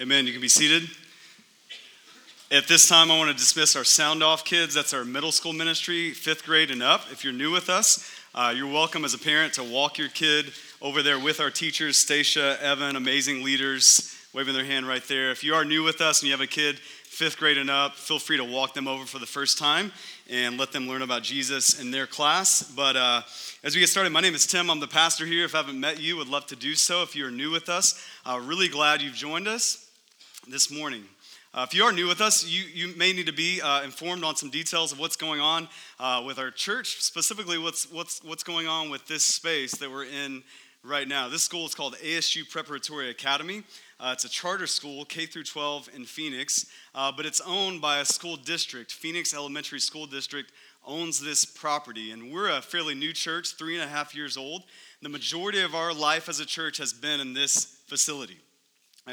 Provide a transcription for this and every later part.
Amen. You can be seated. At this time, I want to dismiss our sound off kids. That's our middle school ministry, fifth grade and up. If you're new with us, uh, you're welcome as a parent to walk your kid over there with our teachers, Stacia, Evan, amazing leaders, waving their hand right there. If you are new with us and you have a kid, fifth grade and up, feel free to walk them over for the first time and let them learn about Jesus in their class. But uh, as we get started, my name is Tim. I'm the pastor here. If I haven't met you, would love to do so. If you're new with us, uh, really glad you've joined us this morning. Uh, if you are new with us, you, you may need to be uh, informed on some details of what's going on uh, with our church, specifically what's, what's, what's going on with this space that we're in right now. This school is called ASU Preparatory Academy. Uh, it's a charter school, K through 12 in Phoenix, uh, but it's owned by a school district. Phoenix Elementary School District owns this property, and we're a fairly new church, three and a half years old. The majority of our life as a church has been in this facility.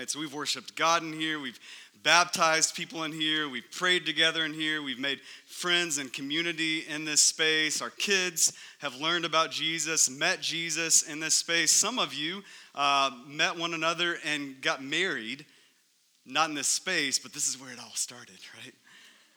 So we've worshiped God in here, we've baptized people in here, we've prayed together in here, we've made friends and community in this space. Our kids have learned about Jesus, met Jesus in this space. Some of you uh, met one another and got married, not in this space, but this is where it all started, right?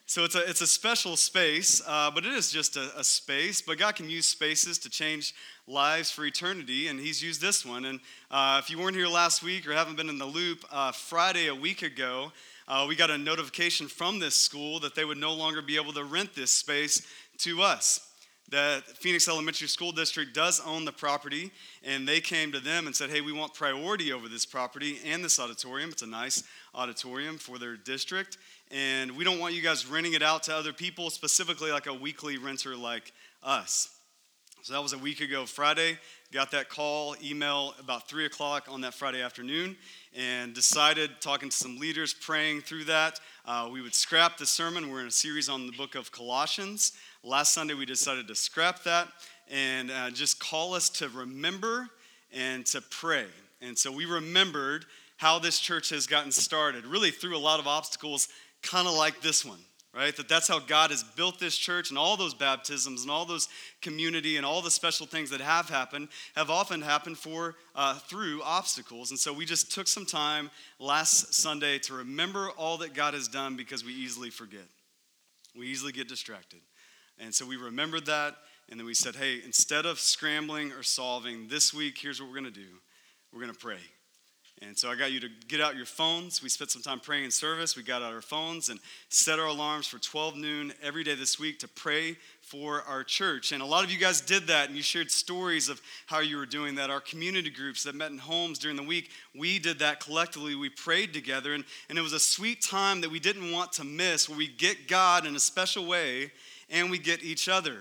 So it's a, it's a special space, uh, but it is just a, a, space. But God can use spaces to change lives for eternity, and He's used this one. And uh, if you weren't here last week or haven't been in the loop, uh, Friday a week ago, uh, we got a notification from this school that they would no longer be able to rent this space to us. The Phoenix Elementary School District does own the property, and they came to them and said, Hey, we want priority over this property and this auditorium. It's a nice auditorium for their district and we don't want you guys renting it out to other people, specifically like a weekly renter like us. So that was a week ago, Friday. Got that call, email about 3 o'clock on that Friday afternoon, and decided, talking to some leaders, praying through that, uh, we would scrap the sermon. We're in a series on the book of Colossians. Last Sunday, we decided to scrap that and uh, just call us to remember and to pray. And so we remembered how this church has gotten started, really through a lot of obstacles kind of like this one, right? That that's how God has built this church and all those baptisms and all those community and all the special things that have happened have often happened for uh, through obstacles. And so we just took some time last Sunday to remember all that God has done because we easily forget. We easily get distracted. And so we remembered that and then we said, hey, instead of scrambling or solving this week, here's what we're going to do. We're going to pray. And so I got you to get out your phones. We spent some time praying in service. We got out our phones and set our alarms for 12 noon every day this week to pray for our church. And a lot of you guys did that and you shared stories of how you were doing that. Our community groups that met in homes during the week, we did that collectively. We prayed together. And, and it was a sweet time that we didn't want to miss where we get God in a special way and we get each other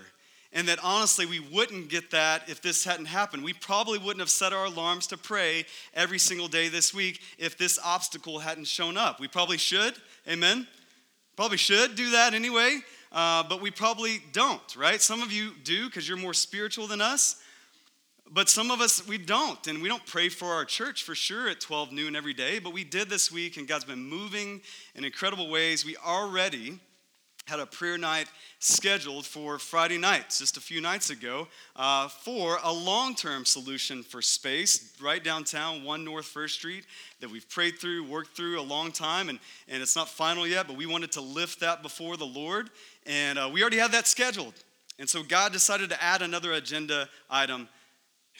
and that honestly we wouldn't get that if this hadn't happened. We probably wouldn't have set our alarms to pray every single day this week if this obstacle hadn't shown up. We probably should, amen? Probably should do that anyway, uh, but we probably don't, right? Some of you do because you're more spiritual than us. But some of us, we don't. And we don't pray for our church for sure at 12 noon every day. But we did this week, and God's been moving in incredible ways. We already had a prayer night scheduled for Friday nights, just a few nights ago, uh, for a long term solution for space right downtown, 1 North First Street, that we've prayed through, worked through a long time, and, and it's not final yet, but we wanted to lift that before the Lord. And uh, we already had that scheduled. And so God decided to add another agenda item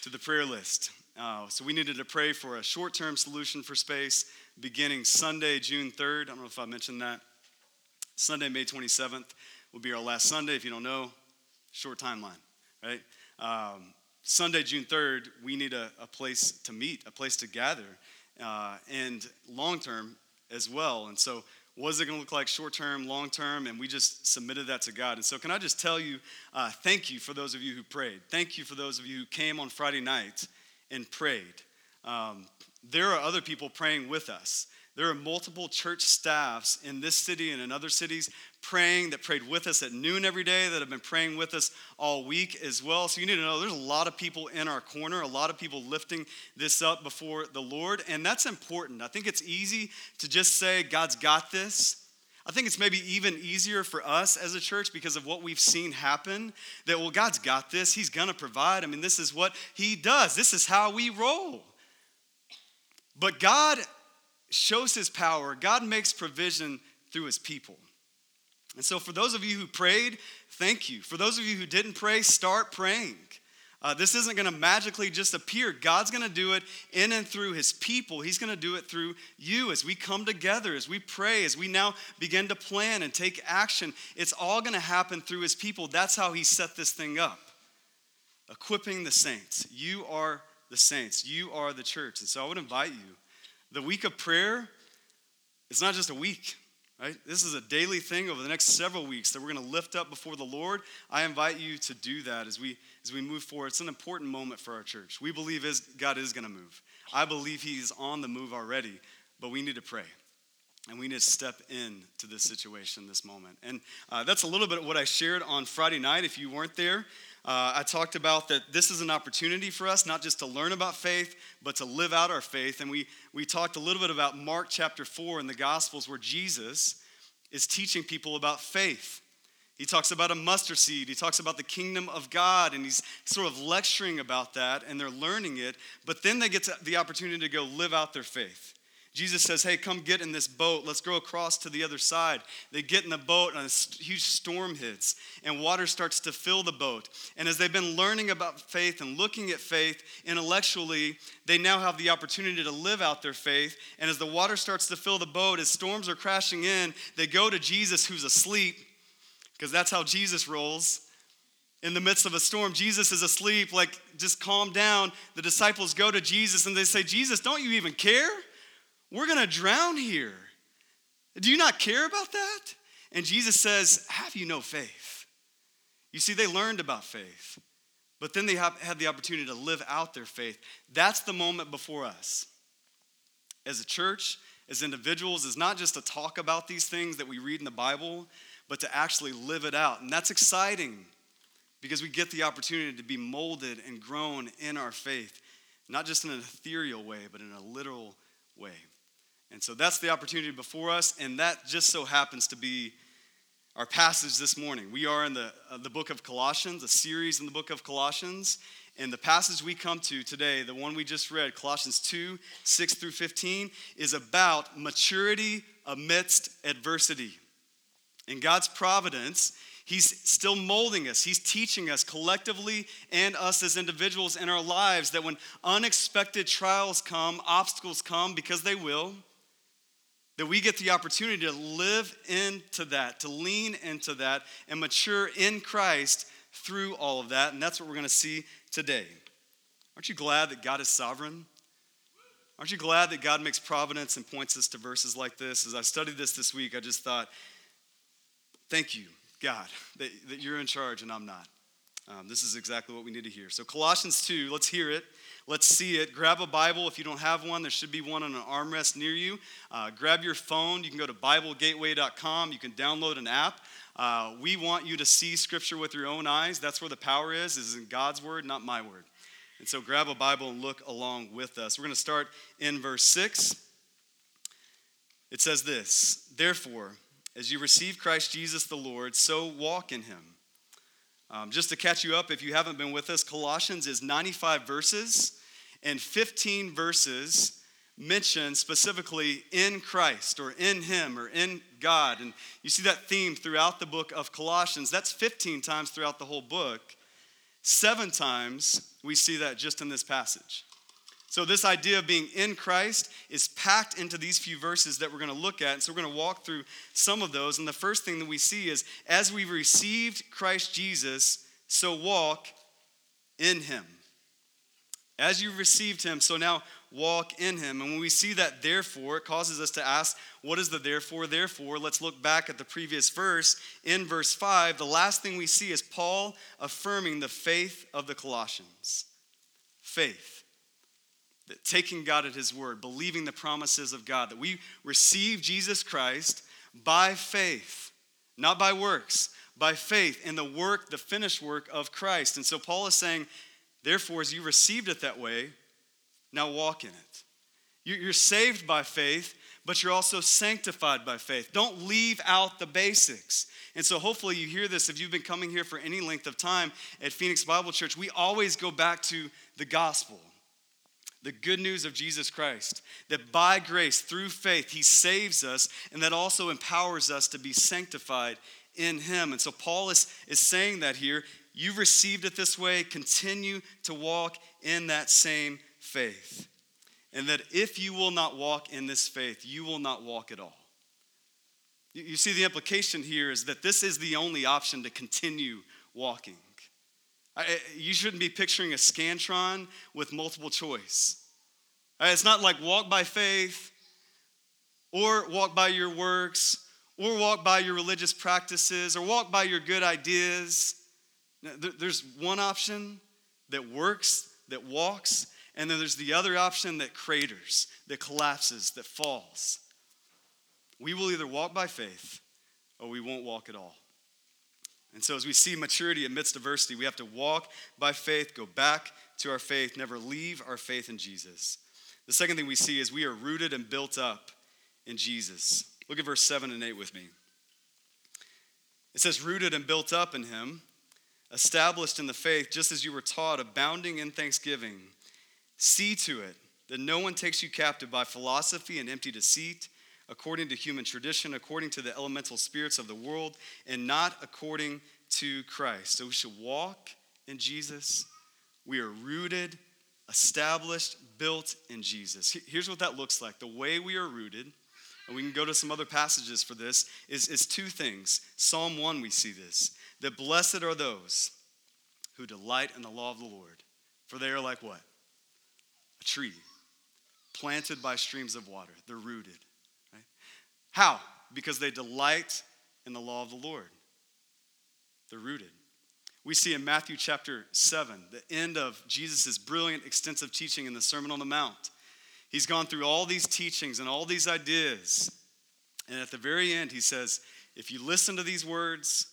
to the prayer list. Uh, so we needed to pray for a short term solution for space beginning Sunday, June 3rd. I don't know if I mentioned that. Sunday, May 27th will be our last Sunday. If you don't know, short timeline, right? Um, Sunday, June 3rd, we need a, a, place to meet, a place to gather, uh, and long term as well. And so, what is it going to look like short term, long term? And we just submitted that to God. And so, can I just tell you, uh, thank you for those of you who prayed. Thank you for those of you who came on Friday night and prayed. Um, there are other people praying with us. There are multiple church staffs in this city and in other cities praying that prayed with us at noon every day that have been praying with us all week as well. So you need to know there's a lot of people in our corner, a lot of people lifting this up before the Lord, and that's important. I think it's easy to just say, God's got this. I think it's maybe even easier for us as a church because of what we've seen happen that, well, God's got this. He's going to provide. I mean, this is what He does, this is how we roll. But God shows his power. God makes provision through his people. And so, for those of you who prayed, thank you. For those of you who didn't pray, start praying. Uh, this isn't going to magically just appear. God's going to do it in and through His people. He's going to do it through you as we come together, as we pray, as we now begin to plan and take action. It's all going to happen through His people. That's how He set this thing up. Equipping the saints. You are the saints, you are the church. And so I would invite you. The week of prayer, it's not just a week. Right? This is a daily thing over the next several weeks that we're going to lift up before the Lord. I invite you to do that as we as we move forward. It's an important moment for our church. We believe is, God is going to move. I believe He's on the move already, but we need to pray. And we need to step in to this situation, this moment. And uh, that's a little bit of what I shared on Friday night. If you weren't there, uh, I talked about that this is an opportunity for us, not just to learn about faith, but to live out our faith. And we, we talked a little bit about Mark chapter 4 in the Gospels, where Jesus is teaching people about faith. He talks about a mustard seed. He talks about the kingdom of God, and he's sort of lecturing about that, and they're learning it. But then they get the opportunity to go live out their faith. Jesus says, Hey, come get in this boat. Let's go across to the other side. They get in the boat, and a huge storm hits, and water starts to fill the boat. And as they've been learning about faith and looking at faith intellectually, they now have the opportunity to live out their faith. And as the water starts to fill the boat, as storms are crashing in, they go to Jesus, who's asleep, because that's how Jesus rolls. In the midst of a storm, Jesus is asleep, like, just calm down. The disciples go to Jesus and they say, Jesus, don't you even care? We're going to drown here. Do you not care about that? And Jesus says, Have you no faith? You see, they learned about faith, but then they had the opportunity to live out their faith. That's the moment before us. As a church, as individuals, is not just to talk about these things that we read in the Bible, but to actually live it out. And that's exciting because we get the opportunity to be molded and grown in our faith, not just in an ethereal way, but in a literal way. And so that's the opportunity before us, and that just so happens to be our passage this morning. We are in the, uh, the book of Colossians, a series in the book of Colossians. And the passage we come to today, the one we just read, Colossians 2 6 through 15, is about maturity amidst adversity. In God's providence, He's still molding us. He's teaching us collectively and us as individuals in our lives that when unexpected trials come, obstacles come, because they will, that we get the opportunity to live into that, to lean into that, and mature in Christ through all of that. And that's what we're going to see today. Aren't you glad that God is sovereign? Aren't you glad that God makes providence and points us to verses like this? As I studied this this week, I just thought, thank you, God, that, that you're in charge and I'm not. Um, this is exactly what we need to hear. So, Colossians 2, let's hear it. Let's see it. Grab a Bible. If you don't have one, there should be one on an armrest near you. Uh, grab your phone. You can go to BibleGateway.com. You can download an app. Uh, we want you to see Scripture with your own eyes. That's where the power is, is in God's Word, not my Word. And so grab a Bible and look along with us. We're going to start in verse 6. It says this Therefore, as you receive Christ Jesus the Lord, so walk in him um, just to catch you up, if you haven't been with us, Colossians is 95 verses, and 15 verses mention specifically in Christ or in Him or in God. And you see that theme throughout the book of Colossians. That's 15 times throughout the whole book. Seven times we see that just in this passage. So, this idea of being in Christ is packed into these few verses that we're going to look at. And so, we're going to walk through some of those. And the first thing that we see is as we've received Christ Jesus, so walk in him. As you've received him, so now walk in him. And when we see that therefore, it causes us to ask, what is the therefore? Therefore, let's look back at the previous verse. In verse 5, the last thing we see is Paul affirming the faith of the Colossians. Faith that taking God at His word, believing the promises of God, that we receive Jesus Christ by faith, not by works, by faith in the work, the finished work of Christ. And so Paul is saying, therefore, as you received it that way, now walk in it. You're saved by faith, but you're also sanctified by faith. Don't leave out the basics. And so, hopefully, you hear this if you've been coming here for any length of time at Phoenix Bible Church. We always go back to the gospel the good news of Jesus Christ, that by grace, through faith, He saves us, and that also empowers us to be sanctified in Him. And so Paul is, is saying that here. You've received it this way, continue to walk in that same faith. And that if you will not walk in this faith, you will not walk at all. You see, the implication here is that this is the only option to continue walking. You shouldn't be picturing a Scantron with multiple choice. Uh, it's not like walk by faith or walk by your works or walk by your religious practices or walk by your good ideas. There's one option that works, that walks, and then there's the other option that craters, that collapses, that falls. We will either walk by faith or we won't walk at all. And so, as we see maturity amidst adversity, we have to walk by faith, go back to our faith, never leave our faith in Jesus. The second thing we see is we are rooted and built up in Jesus. Look at verse 7 and 8 with me. It says, Rooted and built up in him, established in the faith, just as you were taught, abounding in thanksgiving. See to it that no one takes you captive by philosophy and empty deceit according to human tradition, according to the elemental spirits of the world, and not according to Christ. So we should walk in Jesus. We are rooted, established, built in Jesus. Here's what that looks like the way we are rooted, and we can go to some other passages for this, is, is two things. Psalm 1, we see this that blessed are those who delight in the law of the Lord, for they are like what? A tree planted by streams of water. They're rooted. How? Because they delight in the law of the Lord. They're rooted. We see in Matthew chapter 7, the end of Jesus' brilliant, extensive teaching in the Sermon on the Mount. He's gone through all these teachings and all these ideas. And at the very end, he says, If you listen to these words,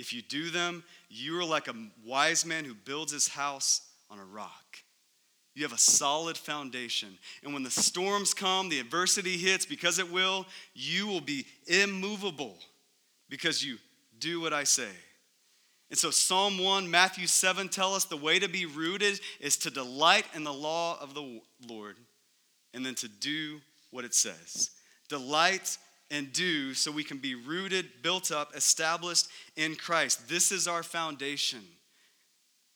if you do them, you are like a wise man who builds his house on a rock. You have a solid foundation. And when the storms come, the adversity hits, because it will, you will be immovable because you do what I say. And so, Psalm 1, Matthew 7 tell us the way to be rooted is to delight in the law of the Lord and then to do what it says. Delight and do so we can be rooted, built up, established in Christ. This is our foundation.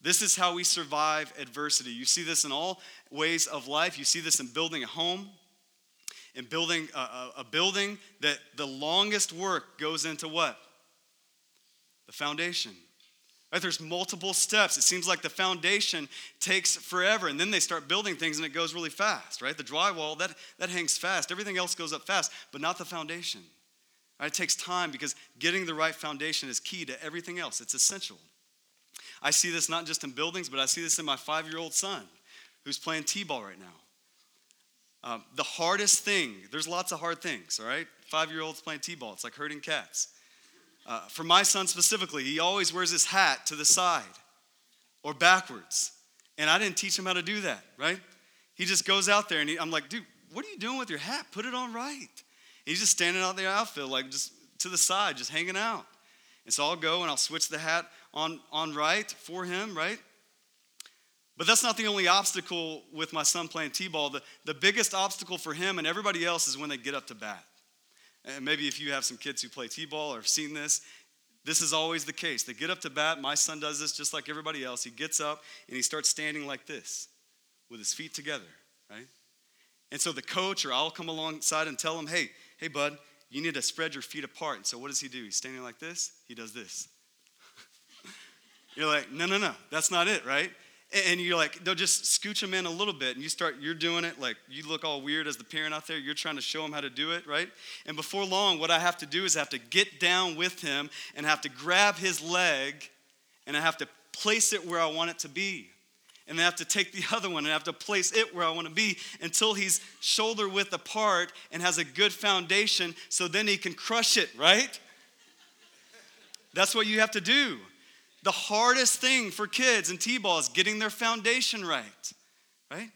This is how we survive adversity. You see this in all ways of life. You see this in building a home, in building a, a, a building that the longest work goes into what? The foundation. Right? There's multiple steps. It seems like the foundation takes forever, and then they start building things and it goes really fast, right? The drywall, that, that hangs fast. Everything else goes up fast, but not the foundation. Right? It takes time because getting the right foundation is key to everything else. It's essential. I see this not just in buildings, but I see this in my five year old son who's playing T ball right now. Um, the hardest thing, there's lots of hard things, all right? Five year olds playing T ball, it's like herding cats. Uh, for my son specifically, he always wears his hat to the side or backwards. And I didn't teach him how to do that, right? He just goes out there and he, I'm like, dude, what are you doing with your hat? Put it on right. He's just standing out there outfield, like just to the side, just hanging out. And so I'll go and I'll switch the hat on, on right for him, right? But that's not the only obstacle with my son playing T ball. The, the biggest obstacle for him and everybody else is when they get up to bat. And maybe if you have some kids who play T ball or have seen this, this is always the case. They get up to bat. My son does this just like everybody else. He gets up and he starts standing like this with his feet together, right? And so the coach or I'll come alongside and tell him, hey, hey, bud, you need to spread your feet apart. And so what does he do? He's standing like this. He does this. You're like, no, no, no, that's not it, right? And you're like, they'll just scooch them in a little bit, and you start, you're doing it like you look all weird as the parent out there. You're trying to show them how to do it, right? And before long, what I have to do is I have to get down with him and have to grab his leg, and I have to place it where I want it to be. And I have to take the other one and I have to place it where I want to be until he's shoulder width apart and has a good foundation so then he can crush it, right? That's what you have to do. The hardest thing for kids in T ball is getting their foundation right, right?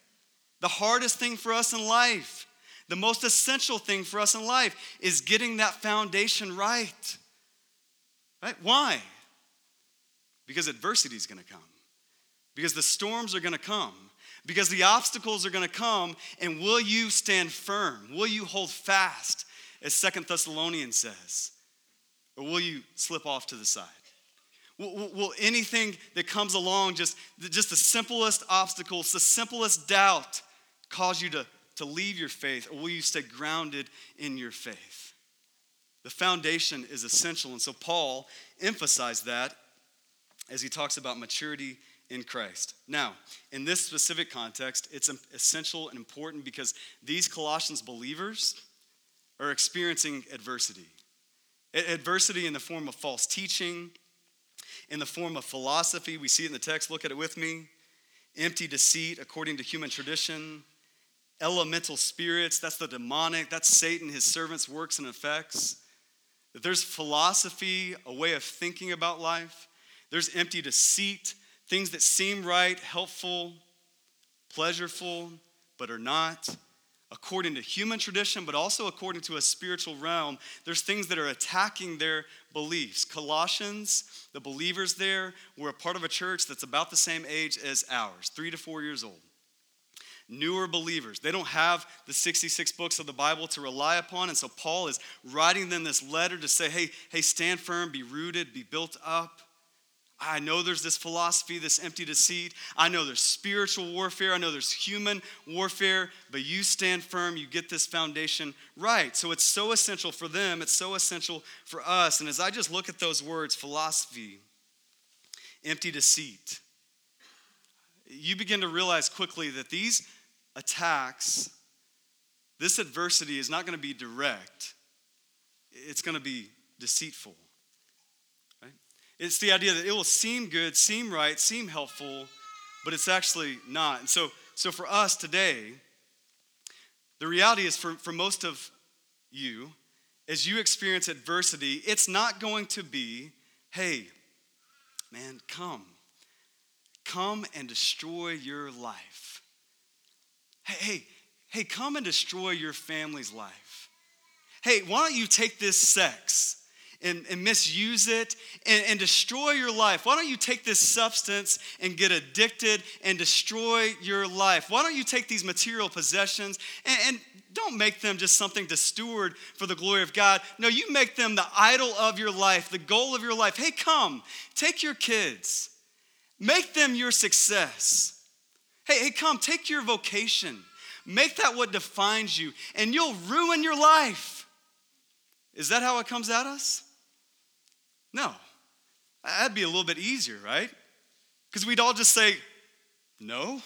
The hardest thing for us in life, the most essential thing for us in life is getting that foundation right. Right? Why? Because adversity is going to come. Because the storms are going to come. Because the obstacles are going to come, and will you stand firm? Will you hold fast, as Second Thessalonians says? Or will you slip off to the side? Will, will, anything that comes along, just, just the simplest obstacles, the simplest doubt, cause you to, to leave your faith? Or will you stay grounded in your faith? The foundation is essential. And so Paul emphasized that as he talks about maturity in Christ. Now, in this specific context, it's essential and important because these Colossians believers are experiencing adversity. Adversity in the form of false teaching, in the form of philosophy. We see it in the text. Look at it with me. Empty deceit, according to human tradition. Elemental spirits, that's the demonic, that's Satan, his servants' works and effects. That there's philosophy, a way of thinking about life. There's empty deceit, things that seem right, helpful, pleasurable, but are not according to human tradition, but also according to a spiritual realm, there's things that are attacking their beliefs. Colossians, the believers there, were a part of a church that's about the same age as ours, three to four years old. Newer believers, they don't have the 66 books of the Bible to rely upon. And so Paul is writing them this letter to say, hey, hey, stand firm, be rooted, be built up. I know there's this philosophy, this empty deceit. I know there's spiritual warfare. I know there's human warfare, but you stand firm. You get this foundation right. So it's so essential for them. It's so essential for us. And as I just look at those words philosophy, empty deceit you begin to realize quickly that these attacks, this adversity is not going to be direct, it's going to be deceitful. It's the idea that it will seem good, seem right, seem helpful, but it's actually not. And so, so for us today, the reality is for, for most of you, as you experience adversity, it's not going to be, hey, man, come. Come and destroy your life. Hey, hey, hey, come and destroy your family's life. Hey, why don't you take this sex? And, and misuse it and, and destroy your life? Why don't you take this substance and get addicted and destroy your life? Why don't you take these material possessions and, and don't make them just something to steward for the glory of God? No, you make them the idol of your life, the goal of your life. Hey, come, take your kids, make them your success. Hey, hey, come, take your vocation. Make that what defines you, and you'll ruin your life. Is that how it comes at us? No. That'd be a little bit easier, right? Because we'd all just say, no,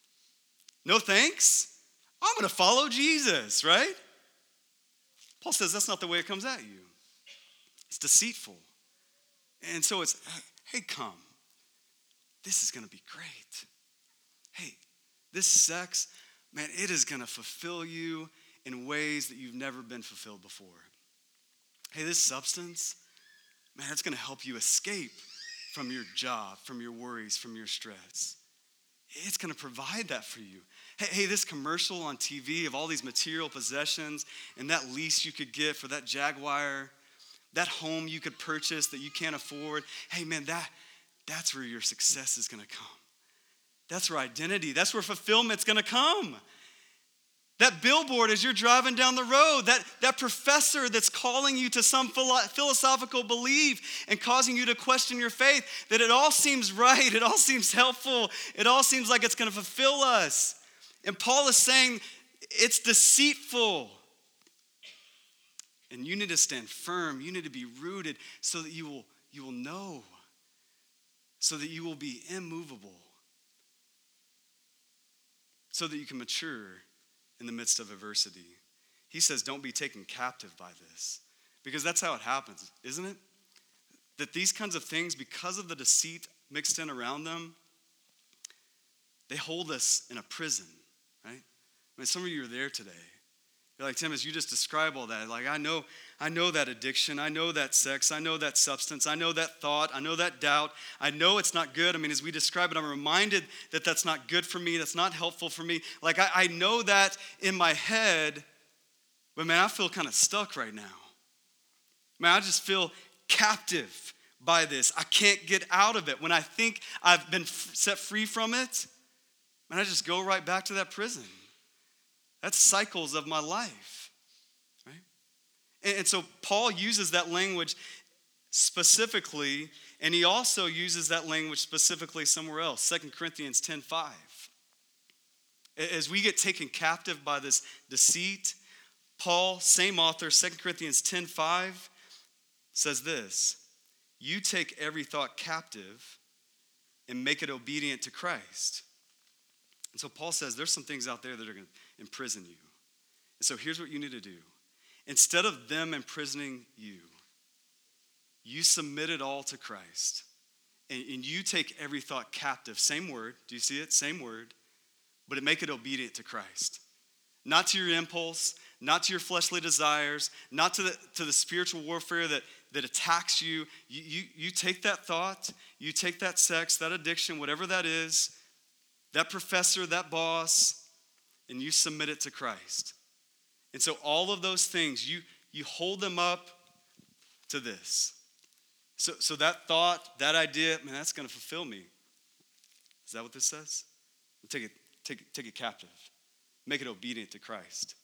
no thanks. I'm going to follow Jesus, right? Paul says that's not the way it comes at you. It's deceitful. And so it's, hey, come. This is going to be great. Hey, this sex, man, it is going to fulfill you in ways that you've never been fulfilled before. Hey, this substance, man, it's going to help you escape from your job, from your worries, from your stress. It's going to provide that for you. Hey, hey, this commercial on TV of all these material possessions and that lease you could get for that Jaguar, that home you could purchase that you can't afford. Hey, man, that, that's where your success is going to come. That's where identity, that's where fulfillment's going to come. That billboard as you're driving down the road, that, that professor that's calling you to some philosophical belief and causing you to question your faith, that it all seems right, it all seems helpful, it all seems like it's gonna fulfill us. And Paul is saying it's deceitful. And you need to stand firm, you need to be rooted so that you will, you will know, so that you will be immovable, so that you can mature in the midst of adversity. He says, Don't be taken captive by this. Because that's how it happens, isn't it? That these kinds of things, because of the deceit mixed in around them, they hold us in a prison, right? I mean, some of you are there today. You're like, Tim, as you just describe all that, like, I know, I know that addiction. I know that sex. I know that substance. I know that thought. I know that doubt. I know it's not good. I mean, as we describe it, I'm reminded that that's not good for me. That's not helpful for me. Like, I, I know that in my head, but man, I feel kind of stuck right now. Man, I just feel captive by this. I can't get out of it. When I think I've been set free from it, and I just go right back to that prison. That's cycles of my life, right? And, so Paul uses that language specifically, and he also uses that language specifically somewhere else, Second Corinthians 10 5. As we get taken captive by this deceit, Paul, same author, 2 Corinthians 10 5, says this You take every thought captive and make it obedient to Christ. And so Paul says there's some things out there that are going to imprison you. And so here's what you need to do instead of them imprisoning you, you submit it all to Christ. And, and you take every thought captive. Same word. Do you see it? Same word. But it make it obedient to Christ. Not to your impulse, not to your fleshly desires, not to the, to the spiritual warfare that, that attacks you. You, you. you take that thought, you take that sex, that addiction, whatever that is, that professor, that boss, and you submit it to Christ. And so all of those things, you, you hold them up to this. So, so that thought, that idea, man, that's going to fulfill me. Is that what this says? Take it, take it, take it captive. Make it obedient to Christ.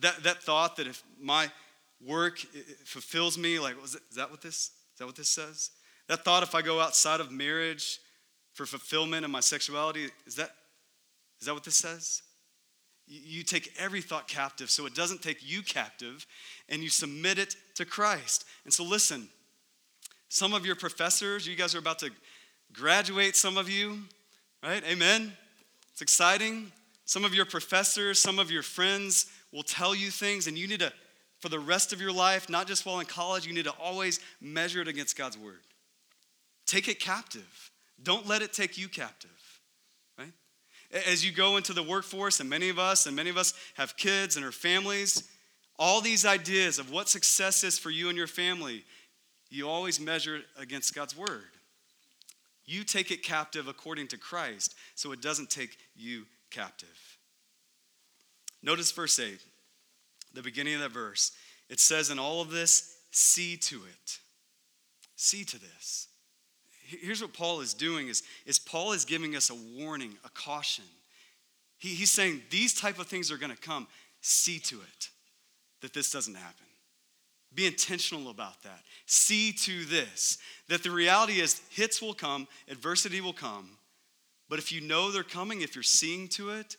That, that thought that if my work fulfills me, like, is that what this, is that what this says? That thought if I go outside of marriage for fulfillment in my sexuality, is that, is that what this says? You take every thought captive so it doesn't take you captive and you submit it to Christ. And so, listen, some of your professors, you guys are about to graduate, some of you, right? Amen. It's exciting. Some of your professors, some of your friends will tell you things, and you need to, for the rest of your life, not just while in college, you need to always measure it against God's word. Take it captive. Don't let it take you captive. As you go into the workforce, and many of us, and many of us have kids and our families, all these ideas of what success is for you and your family, you always measure it against God's word. You take it captive according to Christ, so it doesn't take you captive. Notice verse 8, the beginning of that verse. It says, In all of this, see to it. See to this. Here's what Paul is doing is, is Paul is giving us a warning, a caution. He, he's saying these type of things are going to come. See to it that this doesn't happen. Be intentional about that. See to this that the reality is hits will come, adversity will come, but if you know they're coming, if you're seeing to it,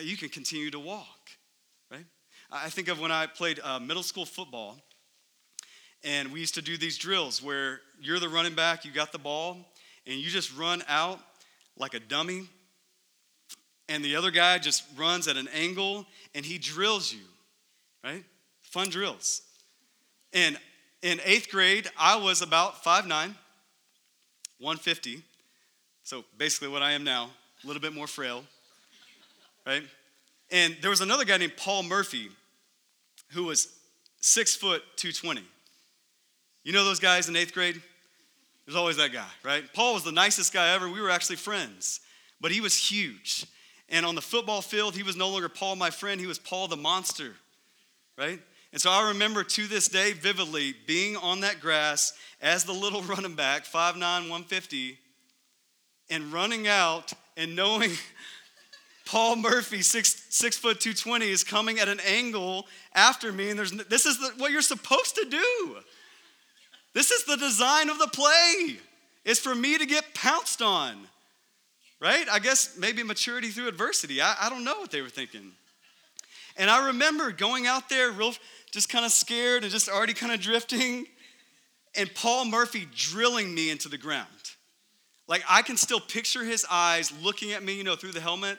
you can continue to walk, right? I think of when I played uh, middle school football, and we used to do these drills where you're the running back, you got the ball, and you just run out like a dummy, and the other guy just runs at an angle and he drills you, right? Fun drills. And in eighth grade, I was about 5'9, 150. So basically what I am now, a little bit more frail, right? And there was another guy named Paul Murphy who was six foot 220. You know those guys in eighth grade? There's always that guy, right? Paul was the nicest guy ever. We were actually friends, but he was huge. And on the football field, he was no longer Paul, my friend, he was Paul the monster, right? And so I remember to this day vividly being on that grass as the little running back, 5'9, 150, and running out and knowing Paul Murphy, six, six foot 220, is coming at an angle after me, and there's this is the, what you're supposed to do. This is the design of the play. It's for me to get pounced on. Right? I guess maybe maturity through adversity. I, I don't know what they were thinking. And I remember going out there real just kind of scared and just already kind of drifting, and Paul Murphy drilling me into the ground. Like I can still picture his eyes looking at me, you know, through the helmet,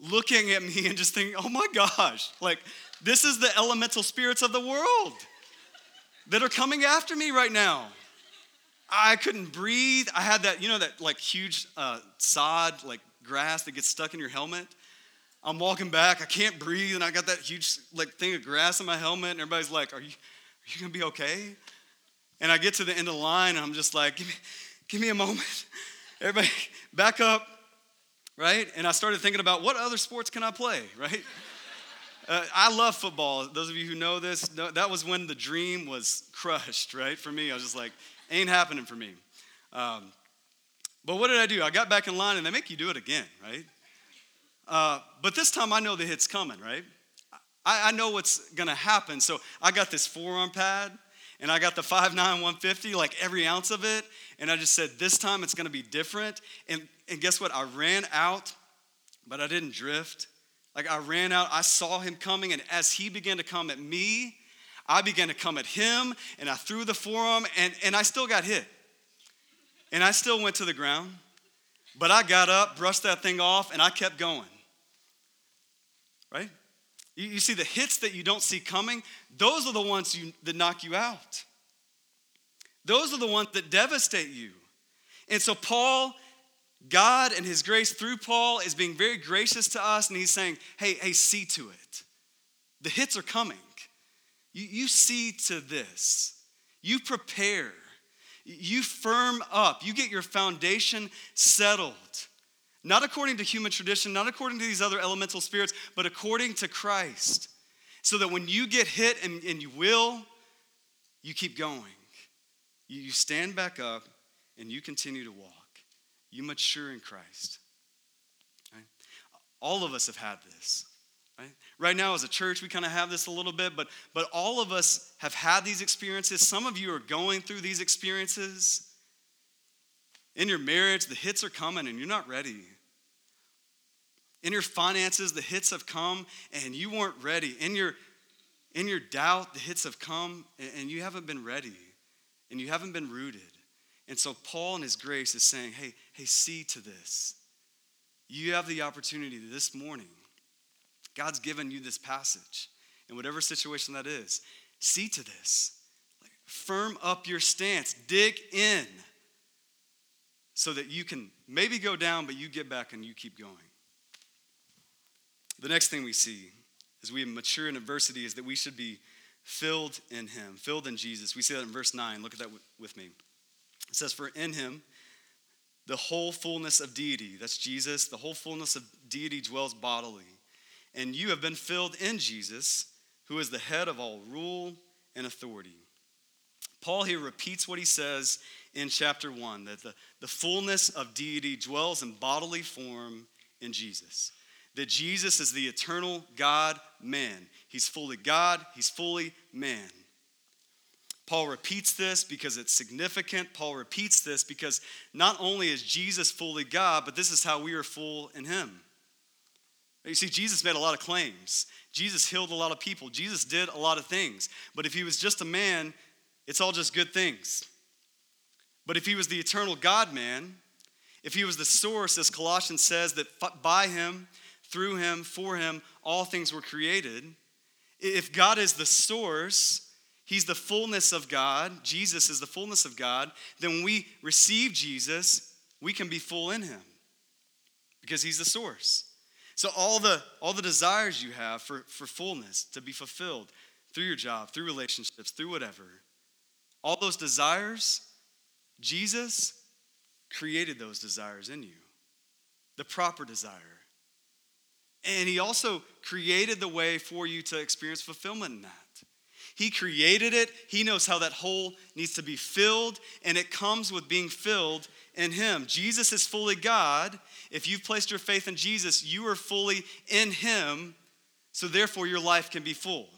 looking at me and just thinking, oh my gosh, like this is the elemental spirits of the world that are coming after me right now. I couldn't breathe. I had that, you know, that like huge uh, sod, like grass that gets stuck in your helmet. I'm walking back, I can't breathe, and I got that huge like thing of grass in my helmet, and everybody's like, Are you, are you gonna be okay? And I get to the end of the line, and I'm just like, Give me, give me a moment. Everybody, back up, right? And I started thinking about what other sports can I play, right? Uh, I love football. Those of you who know this, that was when the dream was crushed, right? For me, I was just like, ain't happening for me. Um, But what did I do? I got back in line and they make you do it again, right? Uh, but this time I know the hit's coming, right? I, I know what's gonna happen. So I got this forearm pad and I got the 5'9, 150, like every ounce of it. And I just said, this time it's gonna be different. And, and guess what? I ran out, but I didn't drift. Like I ran out, I saw him coming, and as he began to come at me, I began to come at him, and I threw the forearm, and, and I still got hit. And I still went to the ground, but I got up, brushed that thing off, and I kept going. Right? You, you see, the hits that you don't see coming, those are the ones you, that knock you out. Those are the ones that devastate you. And so, Paul, God and his grace through Paul is being very gracious to us, and he's saying, hey, hey, see to it. The hits are coming. You, you see to this. You prepare. You firm up. You get your foundation settled. Not according to human tradition, not according to these other elemental spirits, but according to Christ. So that when you get hit, and, and you will, you keep going. You, you stand back up and you continue to walk. You mature in Christ. Right? All of us have had this. Right? right now, as a church, we kind of have this a little bit, but, but all of us have had these experiences. Some of you are going through these experiences. In your marriage, the hits are coming and you're not ready. In your finances, the hits have come and you weren't ready. In your, in your doubt, the hits have come and you haven't been ready and you haven't been rooted. And so Paul in his grace is saying, hey, hey, see to this. You have the opportunity this morning. God's given you this passage in whatever situation that is. See to this. Like, firm up your stance. Dig in so that you can maybe go down, but you get back and you keep going. The next thing we see as we mature in adversity is that we should be filled in Him, filled in Jesus. We see that in verse 9. Look at that with me. It says, For in Him, the whole fullness of deity, that's Jesus, the whole fullness of deity dwells bodily. And you have been filled in Jesus, who is the head of all rule and authority. Paul here repeats what he says in chapter 1 that the, the fullness of deity dwells in bodily form in Jesus. That Jesus is the eternal God man. He's fully God, he's fully man. Paul repeats this because it's significant. Paul repeats this because not only is Jesus fully God, but this is how we are full in him. You see, Jesus made a lot of claims. Jesus healed a lot of people. Jesus did a lot of things. But if he was just a man, it's all just good things. But if he was the eternal God man, if he was the source, as Colossians says, that by him, through him, for him, all things were created, if God is the source, he's the fullness of God, Jesus is the fullness of God, then when we receive Jesus, we can be full in him because he's the source. So all the all the desires you have for, for fullness to be fulfilled through your job, through relationships, through whatever, all those desires, Jesus created those desires in you. The proper desire. And he also created the way for you to experience fulfillment in that. He created it. He knows how that hole needs to be filled, and it comes with being filled in Him. Jesus is fully God. If you've placed your faith in Jesus, you are fully in Him, so therefore your life can be full.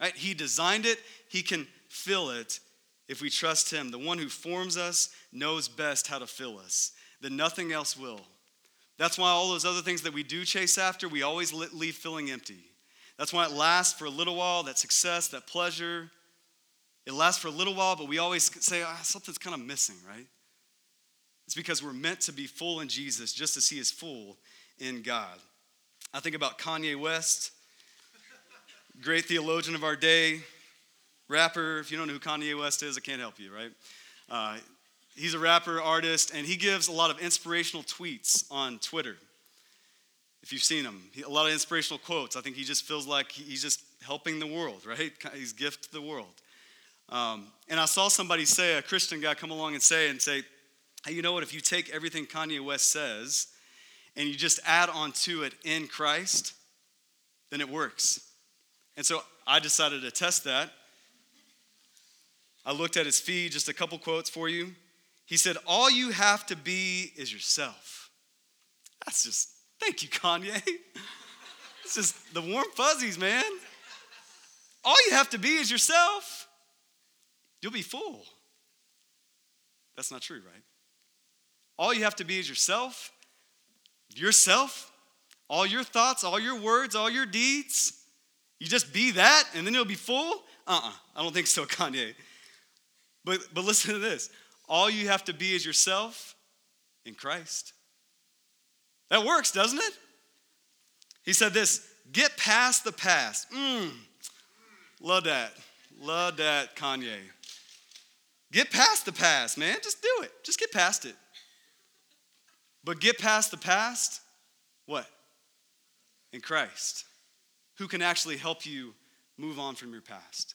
Right? He designed it, He can fill it if we trust Him. The one who forms us knows best how to fill us, that nothing else will. That's why all those other things that we do chase after, we always leave feeling empty. That's why it lasts for a little while, that success, that pleasure. It lasts for a little while, but we always say, ah, something's kind of missing, right? It's because we're meant to be full in Jesus just as He is full in God. I think about Kanye West, great theologian of our day, rapper. If you don't know who Kanye West is, I can't help you, right? Uh, he's a rapper, artist, and he gives a lot of inspirational tweets on Twitter. If you've seen him, he, a lot of inspirational quotes. I think he just feels like he's just helping the world, right? He's gift to the world. Um, and I saw somebody say, a Christian guy come along and say, and say, hey, you know what? If you take everything Kanye West says and you just add on to it in Christ, then it works. And so I decided to test that. I looked at his feed, just a couple quotes for you. He said, All you have to be is yourself. That's just, thank you, Kanye. It's just the warm fuzzies, man. All you have to be is yourself. You'll be full. That's not true, right? All you have to be is yourself, yourself, all your thoughts, all your words, all your deeds. You just be that and then you'll be full? Uh uh-uh, uh I don't think so, Kanye. But, but listen to this all you have to be is yourself in Christ. That works, doesn't it? He said this get past the past. Mmm, love that. Love that, Kanye. Get past the past, man. Just do it. Just get past it. But get past the past, what? In Christ. Who can actually help you move on from your past?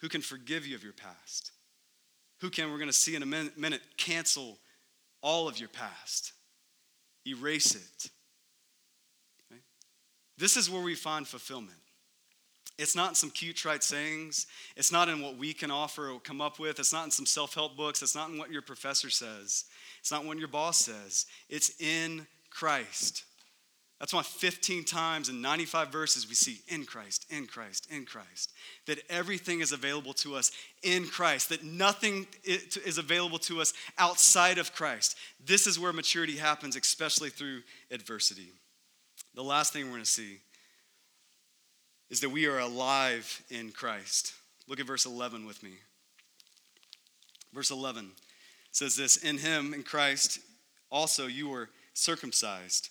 Who can forgive you of your past? Who can, we're going to see in a minute, cancel all of your past, erase it? Okay? This is where we find fulfillment. It's not in some cute, trite sayings. It's not in what we can offer or come up with. It's not in some self help books. It's not in what your professor says. It's not what your boss says. It's in Christ. That's why 15 times in 95 verses we see in Christ, in Christ, in Christ. That everything is available to us in Christ, that nothing is available to us outside of Christ. This is where maturity happens, especially through adversity. The last thing we're going to see is that we are alive in Christ. Look at verse 11 with me. Verse 11 says this In him, in Christ, also you were circumcised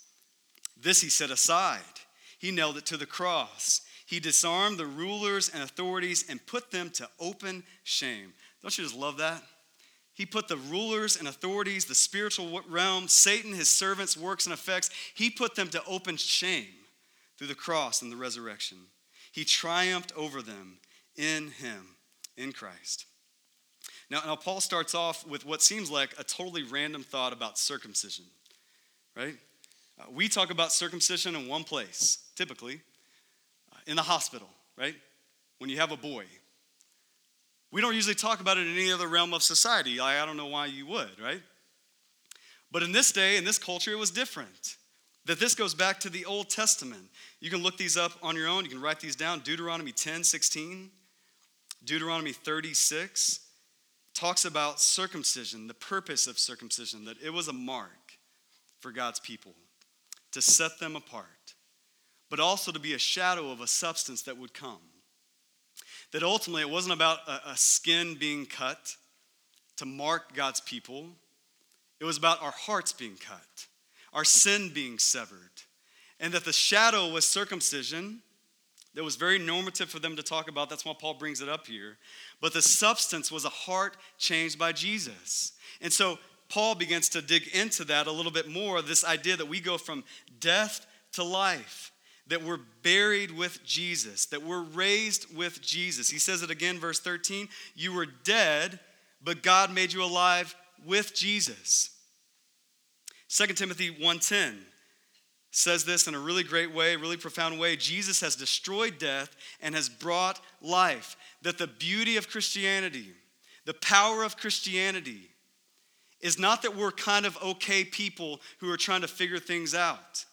This he set aside. He nailed it to the cross. He disarmed the rulers and authorities and put them to open shame. Don't you just love that? He put the rulers and authorities, the spiritual realm, Satan, his servants, works, and effects, he put them to open shame through the cross and the resurrection. He triumphed over them in him, in Christ. Now, now, Paul starts off with what seems like a totally random thought about circumcision, right? Uh, we talk about circumcision in one place, typically, uh, in the hospital, right? When you have a boy, we don't usually talk about it in any other realm of society. I, I don't know why you would, right? But in this day, in this culture, it was different. That this goes back to the Old Testament. You can look these up on your own. You can write these down. Deuteronomy 10, 16, Deuteronomy 36 talks about circumcision, the purpose of circumcision, that it was a mark for God's people to set them apart, but also to be a shadow of a substance that would come. That ultimately it wasn't about a, a skin being cut to mark God's people, it was about our hearts being cut, our sin being severed, and that the shadow was circumcision. That was very normative for them to talk about. That's why Paul brings it up here. But the substance was a heart changed by Jesus. And so Paul begins to dig into that a little bit more this idea that we go from death to life that we're buried with Jesus, that we're raised with Jesus. He says it again, verse 13 You were dead, but God made you alive with Jesus. 2 Timothy 1:10 says this in a really great way, really profound way. Jesus has destroyed death and has brought life. That the beauty of Christianity, the power of Christianity, is not that we're kind of okay people who are trying to figure things out.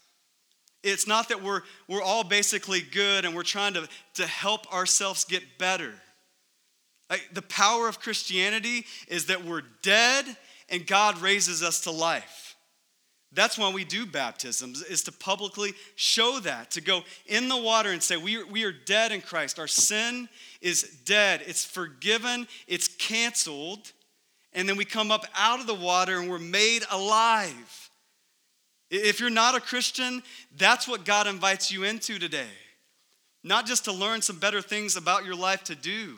It's not that we're, we're all basically good and we're trying to, to help ourselves get better. Like, the power of Christianity is that we're dead and God raises us to life. That's why we do baptisms, is to publicly show that, to go in the water and say, we are, we are dead in Christ. Our sin is dead, it's forgiven, it's canceled. And then we come up out of the water and we're made alive. If you're not a Christian, that's what God invites you into today. Not just to learn some better things about your life to do,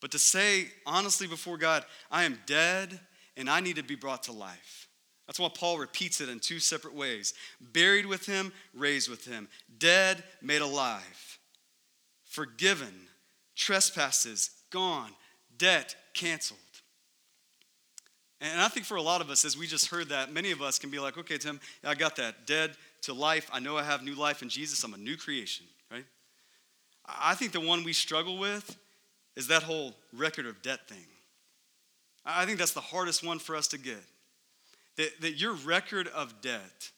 but to say honestly before God, I am dead and I need to be brought to life. That's why Paul repeats it in two separate ways buried with him, raised with him, dead, made alive, forgiven, trespasses gone, debt canceled. And I think for a lot of us, as we just heard that, many of us can be like, okay, Tim, I got that. Dead to life. I know I have new life in Jesus. I'm a new creation, right? I think the one we struggle with is that whole record of debt thing. I think that's the hardest one for us to get. That, that your record of debt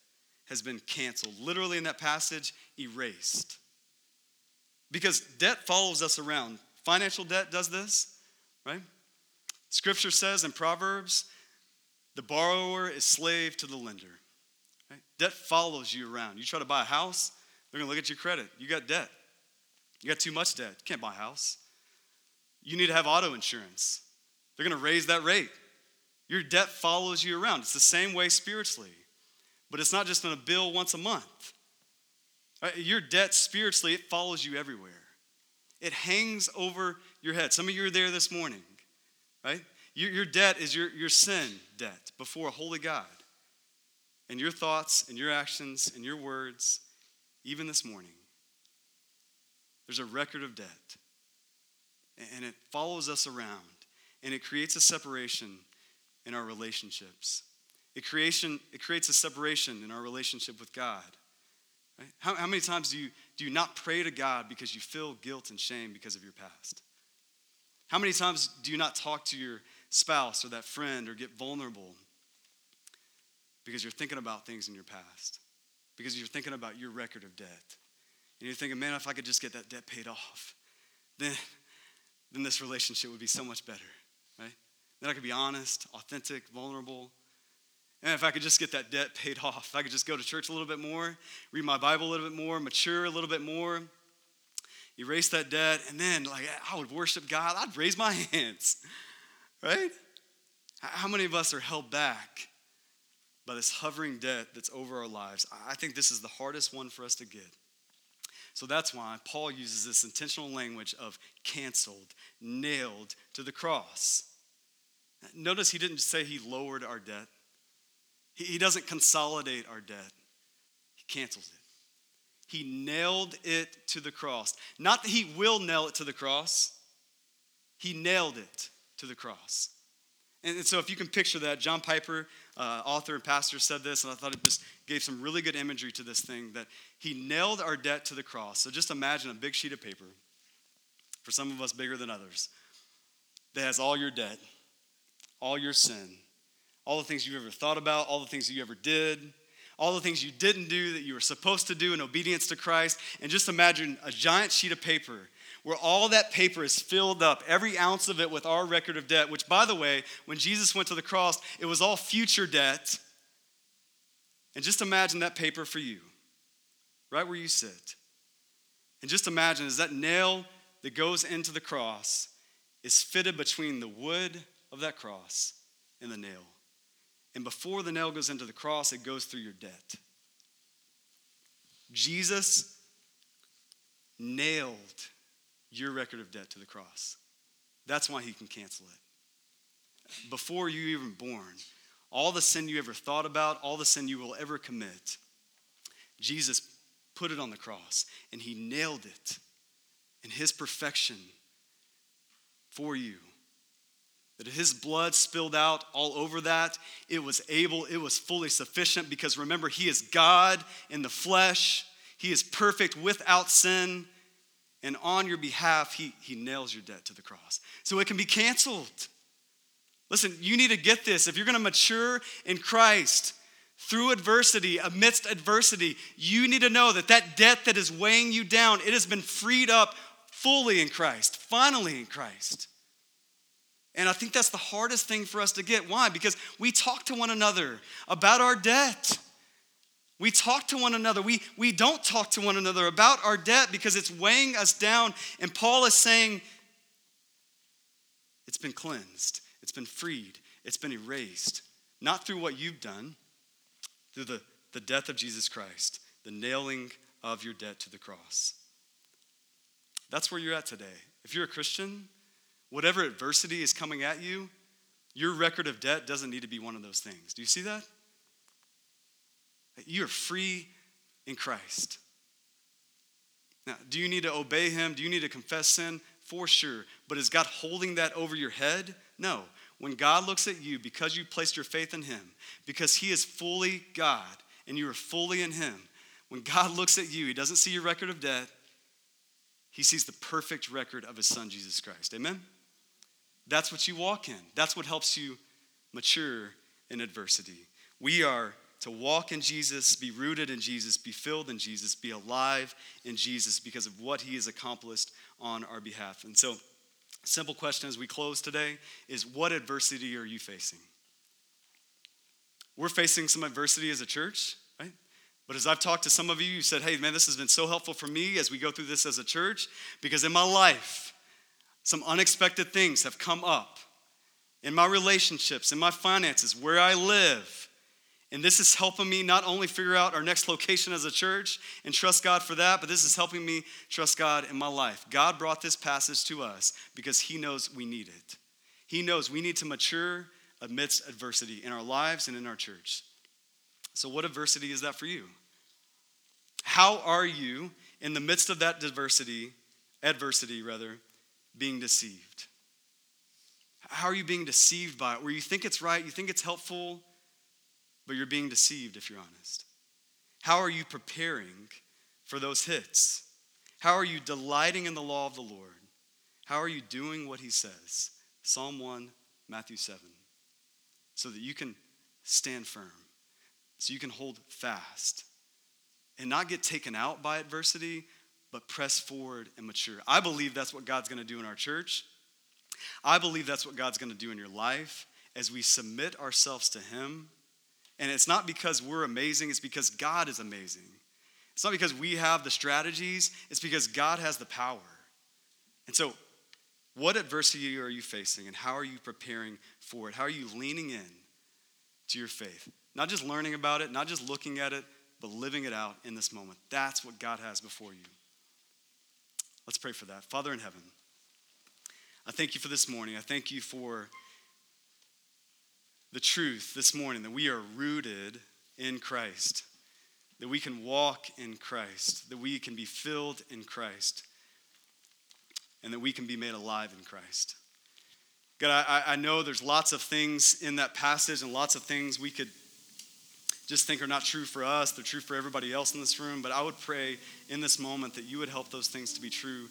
has been canceled. Literally in that passage, erased. Because debt follows us around. Financial debt does this, right? Scripture says in Proverbs, the borrower is slave to the lender. Right? Debt follows you around. You try to buy a house, they're going to look at your credit. You got debt. You got too much debt. You can't buy a house. You need to have auto insurance. They're going to raise that rate. Your debt follows you around. It's the same way spiritually, but it's not just on a bill once a month. Right? Your debt spiritually, it follows you everywhere. It hangs over your head. Some of you are there this morning, right? Your, your debt is your, your sin debt before a holy God. And your thoughts and your actions and your words, even this morning, there's a record of debt. And it follows us around. And it creates a separation in our relationships. It, creation, it creates a separation in our relationship with God. Right? How, how many times do you, do you not pray to God because you feel guilt and shame because of your past? How many times do you not talk to your spouse or that friend or get vulnerable because you're thinking about things in your past? Because you're thinking about your record of debt. And you're thinking, man, if I could just get that debt paid off, then, then this relationship would be so much better, right? Then I could be honest, authentic, vulnerable. And if I could just get that debt paid off, if I could just go to church a little bit more, read my Bible a little bit more, mature a little bit more, erase that debt, and then like I would worship God, I'd raise my hands. Right? How many of us are held back by this hovering debt that's over our lives? I think this is the hardest one for us to get. So that's why Paul uses this intentional language of canceled, nailed to the cross. Notice he didn't say he lowered our debt, he doesn't consolidate our debt, he cancels it. He nailed it to the cross. Not that he will nail it to the cross, he nailed it to the cross. And, so, if you can picture that, John Piper, uh, author and pastor, said this, and I thought it just gave some really good imagery to this thing that he nailed our debt to the cross. So, just imagine a big sheet of paper, for some of us bigger than others, that has all your debt, all your sin, all the things you've ever thought about, all the things you ever did, all the things you didn't do that you were supposed to do in obedience to Christ. And just imagine a giant sheet of paper where all that paper is filled up, every ounce of it with our record of debt, which, by the way, when Jesus went to the cross, it was all future debt. And just imagine that paper for you, right where you sit. And just imagine as that nail that goes into the cross is fitted between the wood of that cross and the nail. And before the nail goes into the cross, it goes through your debt. Jesus nailed your record of debt to the cross. That's why he can cancel it. Before you even born, all the sin you ever thought about, all the sin you will ever commit, Jesus put it on the cross and he nailed it in his perfection for you. That his blood spilled out all over that, it was able, it was fully sufficient because remember, he is God in the flesh, he is perfect without sin and on your behalf, he, he nails your debt to the cross. So it can be canceled. Listen, you need to get this. If you're going to mature in Christ through adversity, amidst adversity, you need to know that that debt that is weighing you down, it has been freed up fully in Christ, finally in Christ. And I think that's the hardest thing for us to get. Why? Because we talk to one another about our debt. We talk to one another. We, we don't talk to one another about our debt because it's weighing us down. And Paul is saying, it's been cleansed, it's been freed, it's been erased. Not through what you've done, through the, the death of Jesus Christ, the nailing of your debt to the cross. That's where you're at today. If you're a Christian, whatever adversity is coming at you, Your record of debt doesn't need to be one of those things. Do you see that? You are free in Christ. Now, do you need to obey Him? Do you need to confess sin? For sure. But is God holding that over your head? No. When God looks at you, because you placed your faith in Him, because He is fully God and you are fully in Him, when God looks at you, He doesn't see your record of debt, He sees the perfect record of His Son, Jesus Christ. Amen? That's what you walk in. That's what helps you mature in adversity. We are to walk in Jesus, be rooted in Jesus, be filled in Jesus, be alive in Jesus because of what he has accomplished on our behalf. And so, simple question as we close today is what adversity are you facing? We're facing some adversity as a church, right? But as I've talked to some of you, you said, hey, man, this has been so helpful for me as we go through this as a church because in my life, some unexpected things have come up in my relationships, in my finances, where I live. And this is helping me not only figure out our next location as a church and trust God for that, but this is helping me trust God in my life. God brought this passage to us because He knows we need it. He knows we need to mature amidst adversity in our lives and in our church. So, what adversity is that for you? How are you in the midst of that diversity, adversity rather, being deceived? How are you being deceived by it? Where you think it's right, you think it's helpful, but you're being deceived if you're honest. How are you preparing for those hits? How are you delighting in the law of the Lord? How are you doing what he says? Psalm 1, Matthew 7. So that you can stand firm, so you can hold fast and not get taken out by adversity, but press forward and mature. I believe that's what God's going to do in our church. I believe that's what God's going to do in your life as we submit ourselves to Him. And it's not because we're amazing, it's because God is amazing. It's not because we have the strategies, it's because God has the power. And so, what adversity are you facing and how are you preparing for it? How are you leaning in to your faith? Not just learning about it, not just looking at it, but living it out in this moment. That's what God has before you. Let's pray for that. Father in heaven, I thank you for this morning. I thank you for the truth this morning that we are rooted in Christ, that we can walk in Christ, that we can be filled in Christ, and that we can be made alive in Christ. God, I, I know there's lots of things in that passage and lots of things we could just think are not true for us, they're true for everybody else in this room. But I would pray in this moment that you would help those things to be true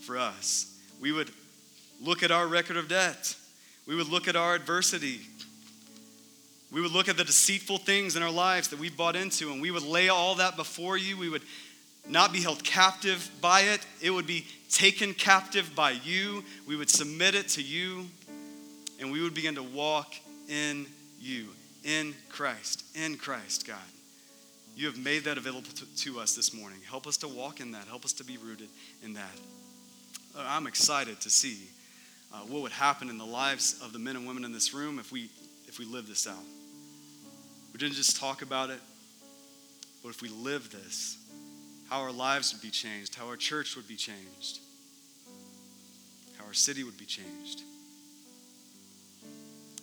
for us. We would look at our record of debt, we would look at our adversity. We would look at the deceitful things in our lives that we've bought into, and we would lay all that before you. We would not be held captive by it, it would be taken captive by you. We would submit it to you, and we would begin to walk in you in Christ, in Christ, God. You have made that available to, to, us this morning. Help us to walk in that. Help us to be rooted in that. Uh, I'm excited to see uh, what would happen in the lives of the men and women in this room if we if we live this out. We didn't just talk about it, but if we live this, how our lives would be changed, how our church would be changed, how our city would be changed.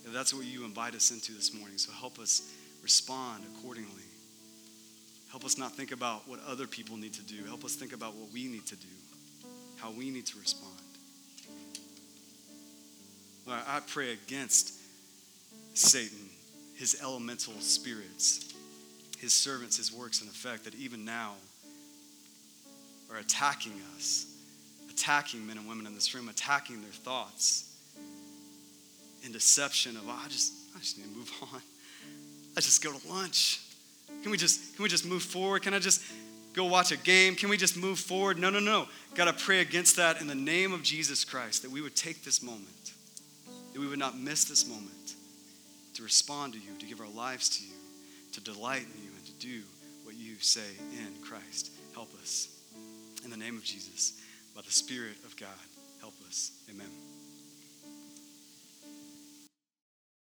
And that's what you invite us into this morning. So help us respond accordingly. Help us not think about what other people need to do. Help us think about what we need to do, how we need to respond. Lord, I pray against Satan, his elemental spirits, his servants, his works in effect, that even now are attacking us, attacking men and women in this room, attacking their thoughts in deception of, oh, I just, I just need to move on. I just go to lunch. Can we just, can we just move forward? Can I just go watch a game? Can we just move forward? No, no, no. Got to pray against that in the name of Jesus Christ, that we would take this moment, that we would not miss this moment to respond to you, to give our lives to you, to delight in you, and to do what you say in Christ. Help us. In the name of Jesus, by the Spirit of God, help us. Amen.